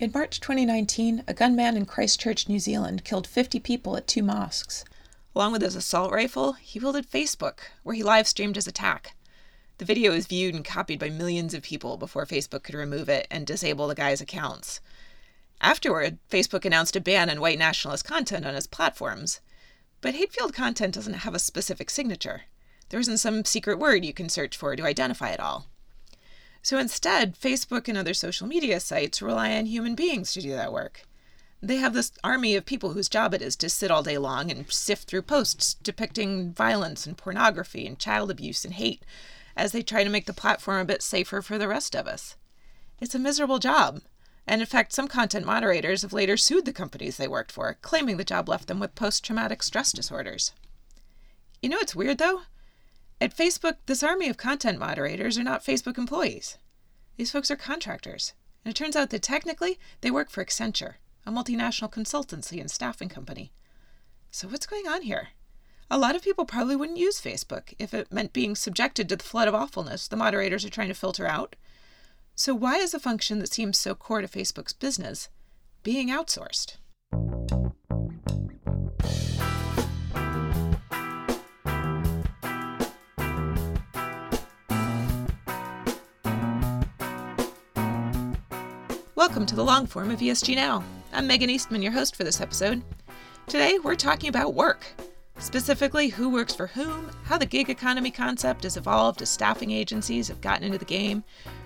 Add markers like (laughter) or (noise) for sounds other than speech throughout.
In March 2019, a gunman in Christchurch, New Zealand, killed 50 people at two mosques. Along with his assault rifle, he wielded Facebook, where he live streamed his attack. The video was viewed and copied by millions of people before Facebook could remove it and disable the guy's accounts. Afterward, Facebook announced a ban on white nationalist content on its platforms. But hate-filled content doesn't have a specific signature. There isn't some secret word you can search for to identify it all. So instead, Facebook and other social media sites rely on human beings to do that work. They have this army of people whose job it is to sit all day long and sift through posts depicting violence and pornography and child abuse and hate as they try to make the platform a bit safer for the rest of us. It's a miserable job. And in fact, some content moderators have later sued the companies they worked for, claiming the job left them with post traumatic stress disorders. You know what's weird though? At Facebook, this army of content moderators are not Facebook employees. These folks are contractors. And it turns out that technically they work for Accenture, a multinational consultancy and staffing company. So, what's going on here? A lot of people probably wouldn't use Facebook if it meant being subjected to the flood of awfulness the moderators are trying to filter out. So, why is a function that seems so core to Facebook's business being outsourced? Welcome to the long form of ESG Now. I'm Megan Eastman, your host for this episode. Today, we're talking about work. Specifically, who works for whom, how the gig economy concept has evolved as staffing agencies have gotten into the game,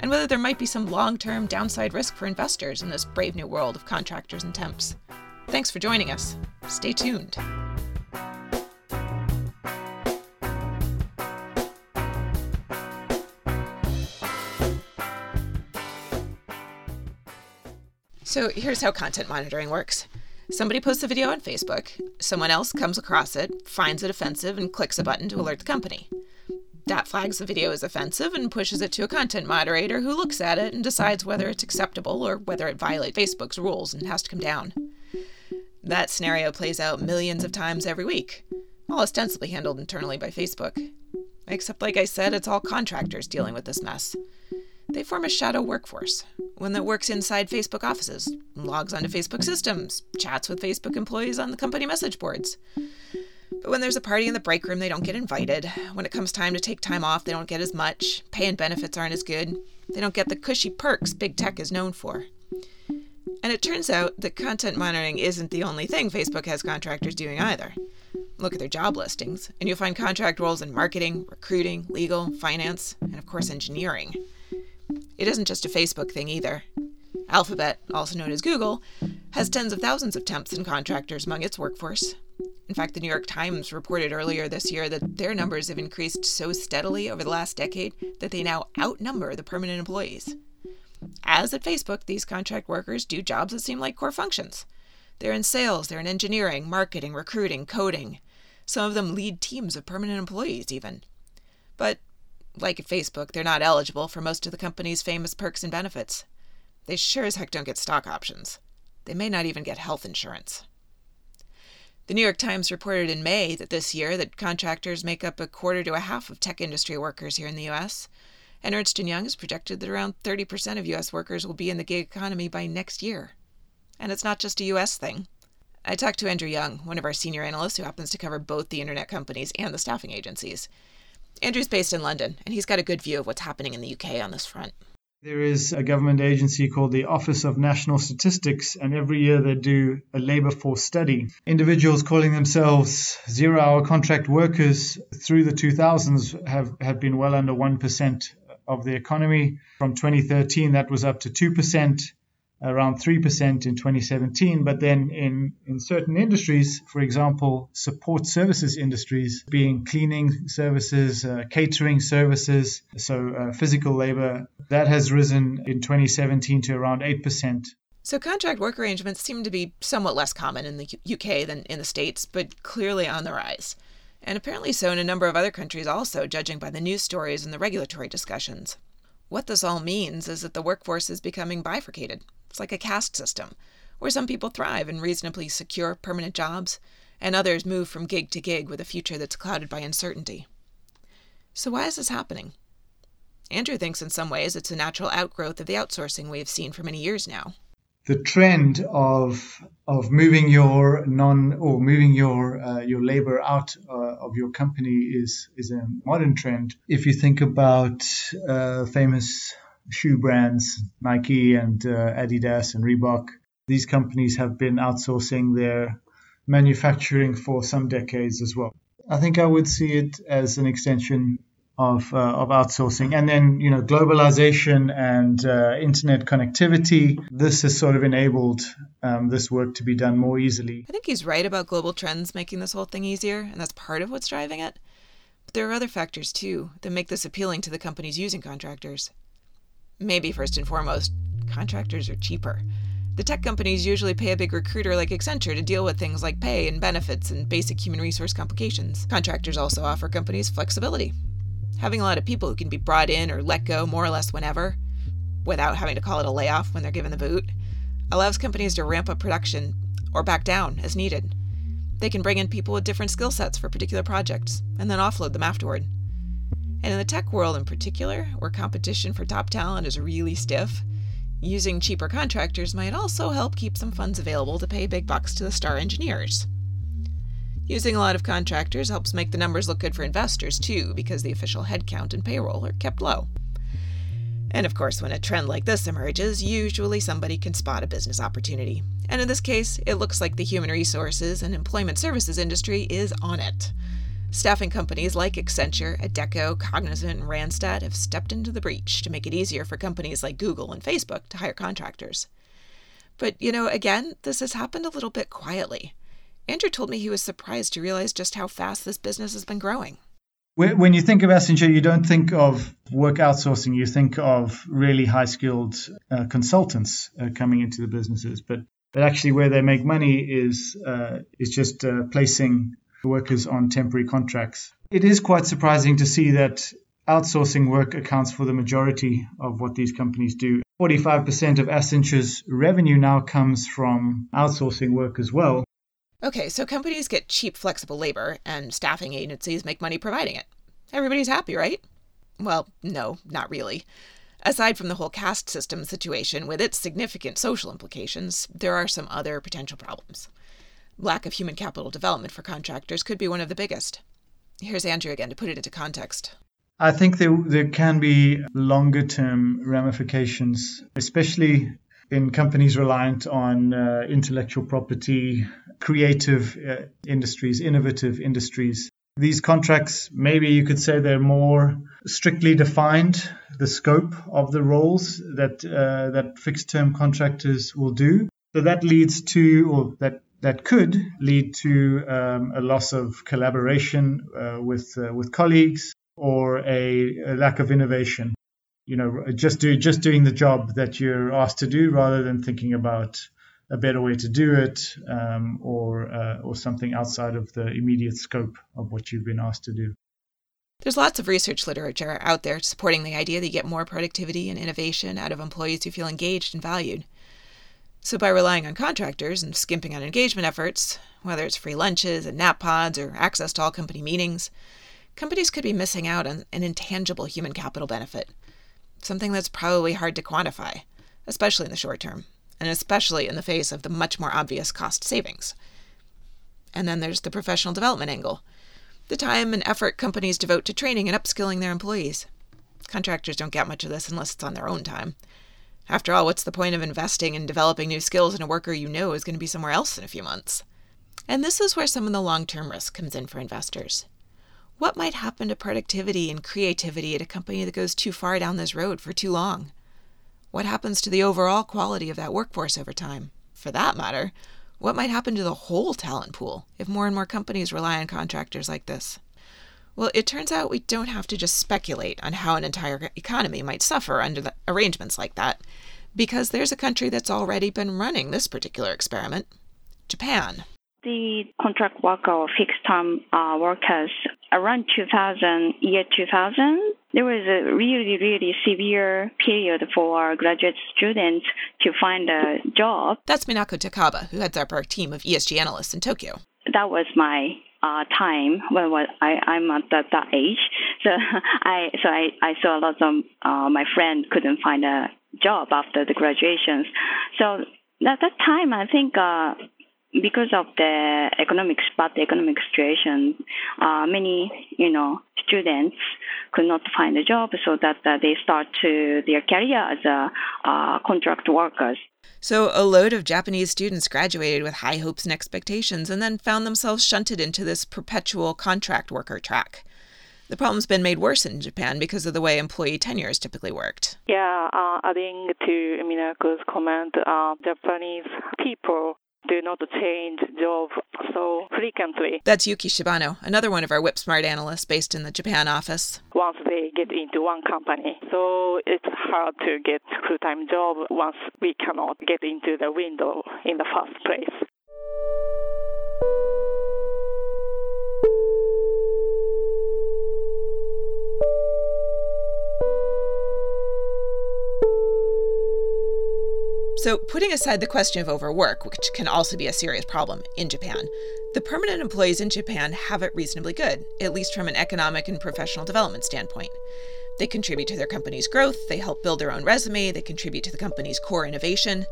and whether there might be some long term downside risk for investors in this brave new world of contractors and temps. Thanks for joining us. Stay tuned. So here's how content monitoring works. Somebody posts a video on Facebook, someone else comes across it, finds it offensive, and clicks a button to alert the company. That flags the video as offensive and pushes it to a content moderator who looks at it and decides whether it's acceptable or whether it violates Facebook's rules and has to come down. That scenario plays out millions of times every week, all ostensibly handled internally by Facebook. Except, like I said, it's all contractors dealing with this mess. They form a shadow workforce, one that works inside Facebook offices, logs onto Facebook systems, chats with Facebook employees on the company message boards. But when there's a party in the break room, they don't get invited. When it comes time to take time off, they don't get as much. Pay and benefits aren't as good. They don't get the cushy perks big tech is known for. And it turns out that content monitoring isn't the only thing Facebook has contractors doing either. Look at their job listings, and you'll find contract roles in marketing, recruiting, legal, finance, and of course, engineering. It isn't just a Facebook thing either. Alphabet, also known as Google, has tens of thousands of temps and contractors among its workforce. In fact, the New York Times reported earlier this year that their numbers have increased so steadily over the last decade that they now outnumber the permanent employees. As at Facebook, these contract workers do jobs that seem like core functions. They're in sales, they're in engineering, marketing, recruiting, coding. Some of them lead teams of permanent employees, even. But like at Facebook, they're not eligible for most of the company's famous perks and benefits. They sure as heck don't get stock options. They may not even get health insurance. The New York Times reported in May that this year that contractors make up a quarter to a half of tech industry workers here in the US, and Ernst & Young has projected that around 30% of US workers will be in the gig economy by next year. And it's not just a US thing. I talked to Andrew Young, one of our senior analysts who happens to cover both the internet companies and the staffing agencies. Andrew's based in London, and he's got a good view of what's happening in the UK on this front. There is a government agency called the Office of National Statistics, and every year they do a labor force study. Individuals calling themselves zero hour contract workers through the 2000s have, have been well under 1% of the economy. From 2013, that was up to 2% around 3% in 2017. But then in, in certain industries, for example, support services industries, being cleaning services, uh, catering services, so uh, physical labor, that has risen in 2017 to around 8%. So, contract work arrangements seem to be somewhat less common in the UK than in the States, but clearly on the rise. And apparently so in a number of other countries also, judging by the news stories and the regulatory discussions. What this all means is that the workforce is becoming bifurcated, it's like a caste system, where some people thrive in reasonably secure permanent jobs, and others move from gig to gig with a future that's clouded by uncertainty. So, why is this happening? Andrew thinks in some ways it's a natural outgrowth of the outsourcing we have seen for many years now. the trend of of moving your non or moving your uh, your labor out uh, of your company is is a modern trend. If you think about uh, famous shoe brands, Nike and uh, Adidas and Reebok, these companies have been outsourcing their manufacturing for some decades as well. I think I would see it as an extension of, uh, of outsourcing. And then, you know, globalization and uh, internet connectivity, this has sort of enabled um, this work to be done more easily. I think he's right about global trends making this whole thing easier, and that's part of what's driving it. But there are other factors, too, that make this appealing to the companies using contractors. Maybe first and foremost, contractors are cheaper. The tech companies usually pay a big recruiter like Accenture to deal with things like pay and benefits and basic human resource complications. Contractors also offer companies flexibility having a lot of people who can be brought in or let go more or less whenever, without having to call it a layoff when they're given the boot, allows companies to ramp up production or back down as needed. They can bring in people with different skill sets for particular projects and then offload them afterward. And in the tech world in particular, where competition for top talent is really stiff, using cheaper contractors might also help keep some funds available to pay big bucks to the star engineers. Using a lot of contractors helps make the numbers look good for investors, too, because the official headcount and payroll are kept low. And of course, when a trend like this emerges, usually somebody can spot a business opportunity. And in this case, it looks like the human resources and employment services industry is on it. Staffing companies like Accenture, Adecco, Cognizant, and Randstad have stepped into the breach to make it easier for companies like Google and Facebook to hire contractors. But, you know, again, this has happened a little bit quietly. Andrew told me he was surprised to realize just how fast this business has been growing. When you think of Accenture, you don't think of work outsourcing. You think of really high-skilled uh, consultants uh, coming into the businesses. But but actually, where they make money is uh, is just uh, placing workers on temporary contracts. It is quite surprising to see that outsourcing work accounts for the majority of what these companies do. 45% of Accenture's revenue now comes from outsourcing work as well. Okay, so companies get cheap, flexible labor, and staffing agencies make money providing it. Everybody's happy, right? Well, no, not really. Aside from the whole caste system situation with its significant social implications, there are some other potential problems. Lack of human capital development for contractors could be one of the biggest. Here's Andrew again to put it into context. I think there, there can be longer term ramifications, especially in companies reliant on uh, intellectual property, creative uh, industries, innovative industries. These contracts, maybe you could say they're more strictly defined, the scope of the roles that uh, that fixed term contractors will do. So that leads to, or that that could lead to um, a loss of collaboration uh, with uh, with colleagues or a, a, lack of innovation you know, just do just doing the job that you're asked to do rather than thinking about a better way to do it um, or uh, or something outside of the immediate scope of what you've been asked to do. There's lots of research literature out there supporting the idea that you get more productivity and innovation out of employees who feel engaged and valued. So, by relying on contractors and skimping on engagement efforts, whether it's free lunches and nap pods or access to all company meetings, companies could be missing out on an intangible human capital benefit something that's probably hard to quantify, especially in the short term, and especially in the face of the much more obvious cost savings. And then there's the professional development angle the time and effort companies devote to training and upskilling their employees. Contractors don't get much of this unless it's on their own time. After all, what's the point of investing in developing new skills in a worker you know is going to be somewhere else in a few months? And this is where some of the long term risk comes in for investors. What might happen to productivity and creativity at a company that goes too far down this road for too long? What happens to the overall quality of that workforce over time? For that matter, what might happen to the whole talent pool if more and more companies rely on contractors like this? Well, it turns out we don't have to just speculate on how an entire economy might suffer under arrangements like that, because there's a country that's already been running this particular experiment Japan. The contract worker or fixed term uh, workers around 2000, year 2000, there was a really, really severe period for graduate students to find a job. That's Minako Takaba, who heads up our team of ESG analysts in Tokyo. That was my uh, time when I, I'm at that, that age. So (laughs) I so I, I saw a lot of uh, my friend couldn't find a job after the graduations. So At that time, I think uh, because of the economic bad economic situation, uh, many you know students could not find a job, so that uh, they start to their career as a uh, contract workers. So a load of Japanese students graduated with high hopes and expectations, and then found themselves shunted into this perpetual contract worker track. The problem's been made worse in Japan because of the way employee tenure is typically worked. Yeah, uh, adding to Minako's comment, uh, Japanese people do not change job so frequently. That's Yuki Shibano, another one of our Whip Smart analysts based in the Japan office. Once they get into one company, so it's hard to get full-time job once we cannot get into the window in the first place. So, putting aside the question of overwork, which can also be a serious problem in Japan, the permanent employees in Japan have it reasonably good, at least from an economic and professional development standpoint. They contribute to their company's growth, they help build their own resume, they contribute to the company's core innovation.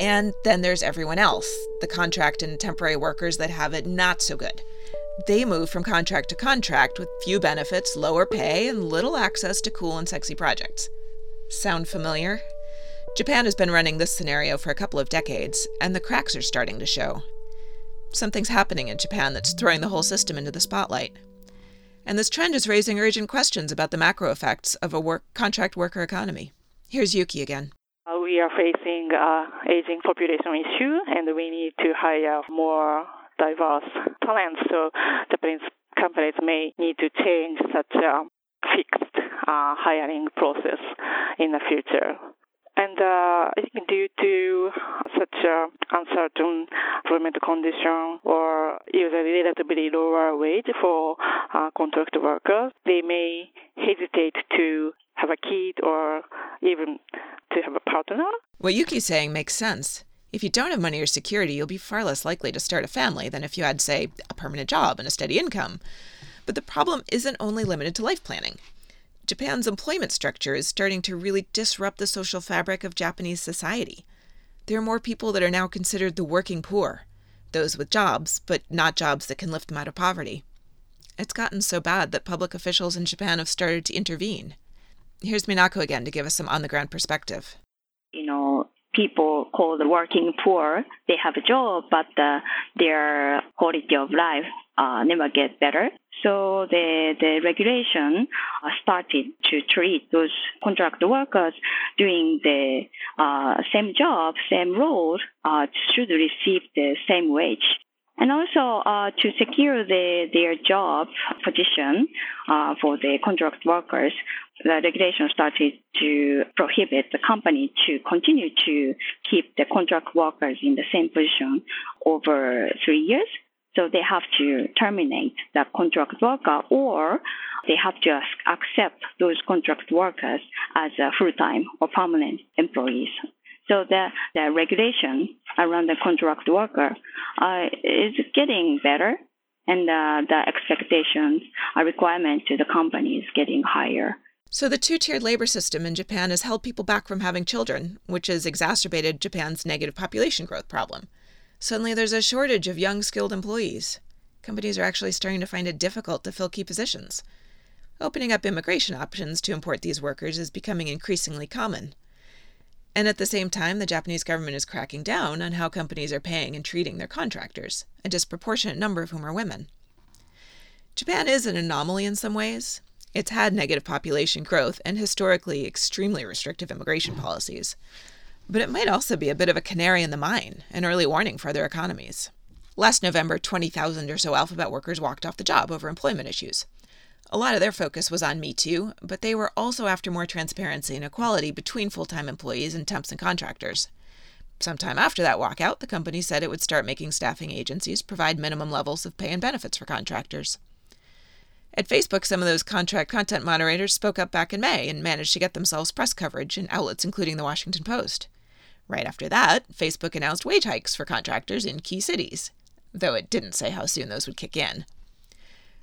And then there's everyone else, the contract and temporary workers that have it not so good. They move from contract to contract with few benefits, lower pay, and little access to cool and sexy projects. Sound familiar? Japan has been running this scenario for a couple of decades, and the cracks are starting to show. Something's happening in Japan that's throwing the whole system into the spotlight. And this trend is raising urgent questions about the macro effects of a work, contract worker economy. Here's Yuki again. Uh, we are facing uh, aging population issue, and we need to hire more diverse talents. So Japanese companies may need to change such a fixed uh, hiring process in the future. And uh, I think due to such uncertain employment condition or usually relatively lower wage for uh, contract workers, they may hesitate to have a kid or even to have a partner. What Yuki's saying makes sense. If you don't have money or security, you'll be far less likely to start a family than if you had, say, a permanent job and a steady income. But the problem isn't only limited to life planning. Japan's employment structure is starting to really disrupt the social fabric of Japanese society. There are more people that are now considered the working poor, those with jobs, but not jobs that can lift them out of poverty. It's gotten so bad that public officials in Japan have started to intervene. Here's Minako again to give us some on the ground perspective. You know, people called working poor, they have a job, but uh, their quality of life uh, never get better. So the, the regulation uh, started to treat those contract workers doing the uh, same job, same role, uh, should receive the same wage. And also uh, to secure the, their job position uh, for the contract workers, the regulation started to prohibit the company to continue to keep the contract workers in the same position over three years. So they have to terminate the contract worker or they have to accept those contract workers as full-time or permanent employees. So the, the regulation around the contract worker uh, is getting better and uh, the expectations, a requirement to the company is getting higher. So, the two tiered labor system in Japan has held people back from having children, which has exacerbated Japan's negative population growth problem. Suddenly, there's a shortage of young, skilled employees. Companies are actually starting to find it difficult to fill key positions. Opening up immigration options to import these workers is becoming increasingly common. And at the same time, the Japanese government is cracking down on how companies are paying and treating their contractors, a disproportionate number of whom are women. Japan is an anomaly in some ways. It's had negative population growth and historically extremely restrictive immigration policies. But it might also be a bit of a canary in the mine, an early warning for other economies. Last November, 20,000 or so alphabet workers walked off the job over employment issues. A lot of their focus was on Me Too, but they were also after more transparency and equality between full time employees and temps and contractors. Sometime after that walkout, the company said it would start making staffing agencies provide minimum levels of pay and benefits for contractors. At Facebook, some of those contract content moderators spoke up back in May and managed to get themselves press coverage in outlets including the Washington Post. Right after that, Facebook announced wage hikes for contractors in key cities, though it didn't say how soon those would kick in.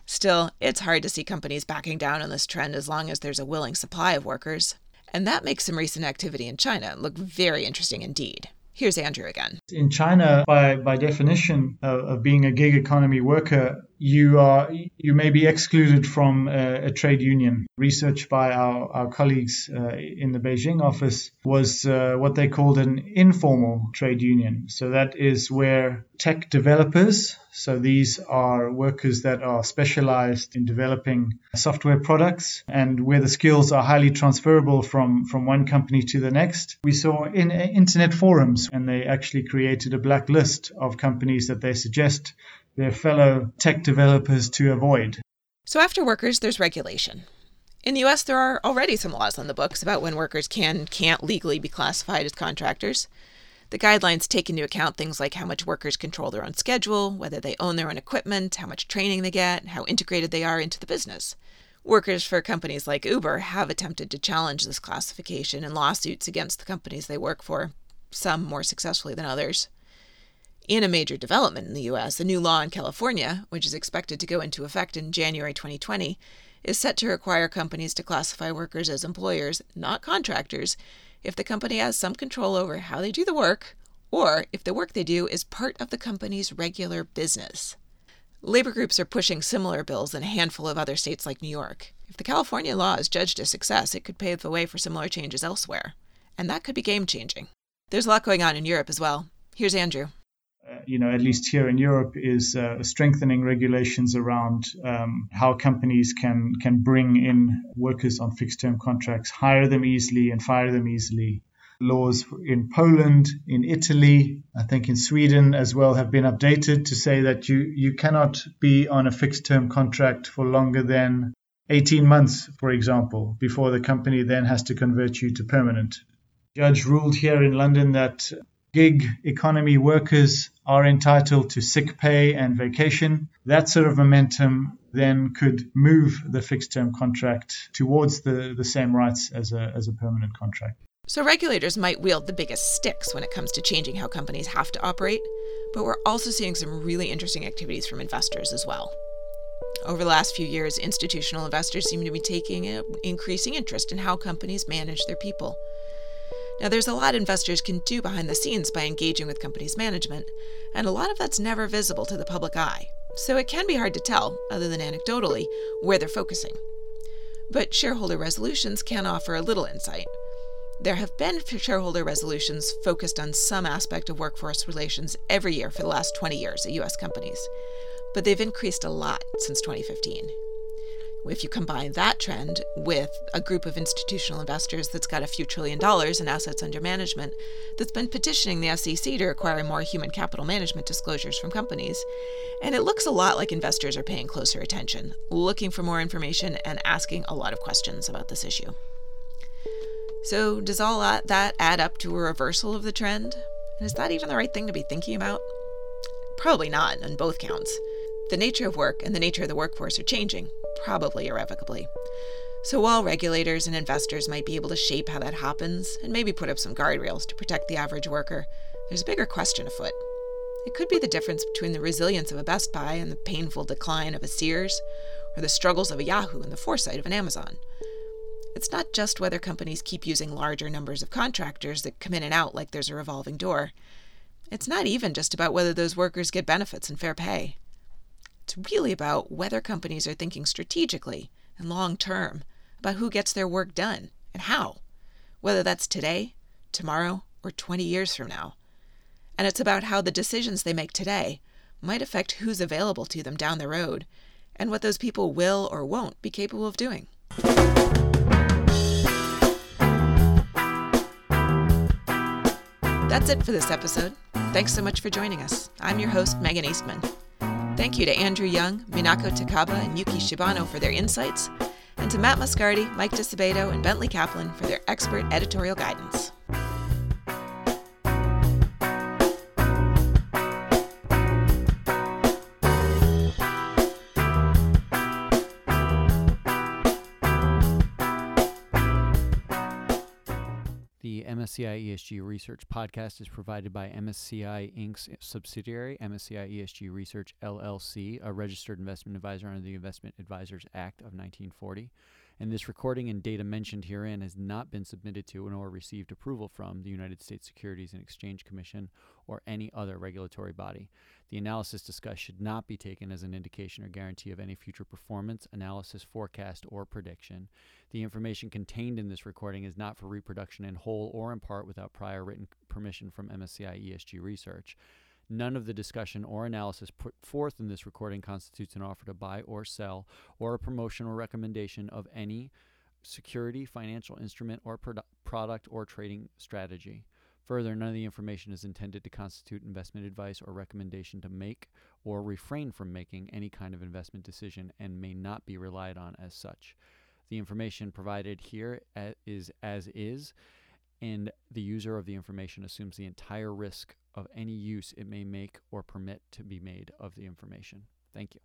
Still, it's hard to see companies backing down on this trend as long as there's a willing supply of workers. And that makes some recent activity in China look very interesting indeed. Here's Andrew again. In China, by, by definition of, of being a gig economy worker, you are you may be excluded from a, a trade union. Research by our, our colleagues uh, in the Beijing office was uh, what they called an informal trade union. So that is where tech developers, so these are workers that are specialized in developing software products and where the skills are highly transferable from, from one company to the next. We saw in internet forums and they actually created a black list of companies that they suggest their fellow tech developers to avoid. So, after workers, there's regulation. In the US, there are already some laws on the books about when workers can can't legally be classified as contractors. The guidelines take into account things like how much workers control their own schedule, whether they own their own equipment, how much training they get, how integrated they are into the business. Workers for companies like Uber have attempted to challenge this classification in lawsuits against the companies they work for, some more successfully than others. In a major development in the US, a new law in California, which is expected to go into effect in January 2020, is set to require companies to classify workers as employers, not contractors, if the company has some control over how they do the work, or if the work they do is part of the company's regular business. Labor groups are pushing similar bills in a handful of other states like New York. If the California law is judged a success, it could pave the way for similar changes elsewhere. And that could be game changing. There's a lot going on in Europe as well. Here's Andrew. Uh, you know, at least here in Europe, is uh, strengthening regulations around um, how companies can can bring in workers on fixed term contracts, hire them easily and fire them easily. Laws in Poland, in Italy, I think in Sweden as well have been updated to say that you you cannot be on a fixed term contract for longer than 18 months, for example, before the company then has to convert you to permanent. Judge ruled here in London that gig economy workers are entitled to sick pay and vacation. That sort of momentum then could move the fixed term contract towards the, the same rights as a, as a permanent contract. So, regulators might wield the biggest sticks when it comes to changing how companies have to operate, but we're also seeing some really interesting activities from investors as well. Over the last few years, institutional investors seem to be taking an increasing interest in how companies manage their people. Now, there's a lot investors can do behind the scenes by engaging with companies' management, and a lot of that's never visible to the public eye, so it can be hard to tell, other than anecdotally, where they're focusing. But shareholder resolutions can offer a little insight. There have been shareholder resolutions focused on some aspect of workforce relations every year for the last 20 years at U.S. companies, but they've increased a lot since 2015 if you combine that trend with a group of institutional investors that's got a few trillion dollars in assets under management that's been petitioning the SEC to require more human capital management disclosures from companies, and it looks a lot like investors are paying closer attention, looking for more information, and asking a lot of questions about this issue. So, does all that add up to a reversal of the trend? And is that even the right thing to be thinking about? Probably not on both counts. The nature of work and the nature of the workforce are changing, probably irrevocably. So while regulators and investors might be able to shape how that happens and maybe put up some guardrails to protect the average worker, there's a bigger question afoot. It could be the difference between the resilience of a Best Buy and the painful decline of a Sears, or the struggles of a Yahoo and the foresight of an Amazon. It's not just whether companies keep using larger numbers of contractors that come in and out like there's a revolving door. It's not even just about whether those workers get benefits and fair pay. It's really about whether companies are thinking strategically and long term about who gets their work done and how, whether that's today, tomorrow, or 20 years from now. And it's about how the decisions they make today might affect who's available to them down the road and what those people will or won't be capable of doing. That's it for this episode. Thanks so much for joining us. I'm your host, Megan Eastman. Thank you to Andrew Young, Minako Takaba, and Yuki Shibano for their insights, and to Matt Moscardi, Mike DiSabato, and Bentley Kaplan for their expert editorial guidance. MSCI ESG Research podcast is provided by MSCI Inc.'s subsidiary, MSCI ESG Research LLC, a registered investment advisor under the Investment Advisors Act of 1940. and this recording and data mentioned herein has not been submitted to nor received approval from the United States Securities and Exchange Commission or any other regulatory body. The analysis discussed should not be taken as an indication or guarantee of any future performance, analysis, forecast, or prediction. The information contained in this recording is not for reproduction in whole or in part without prior written permission from MSCI ESG Research. None of the discussion or analysis put forth in this recording constitutes an offer to buy or sell or a promotion or recommendation of any security, financial instrument, or produ- product or trading strategy. Further, none of the information is intended to constitute investment advice or recommendation to make or refrain from making any kind of investment decision and may not be relied on as such. The information provided here is as is, and the user of the information assumes the entire risk of any use it may make or permit to be made of the information. Thank you.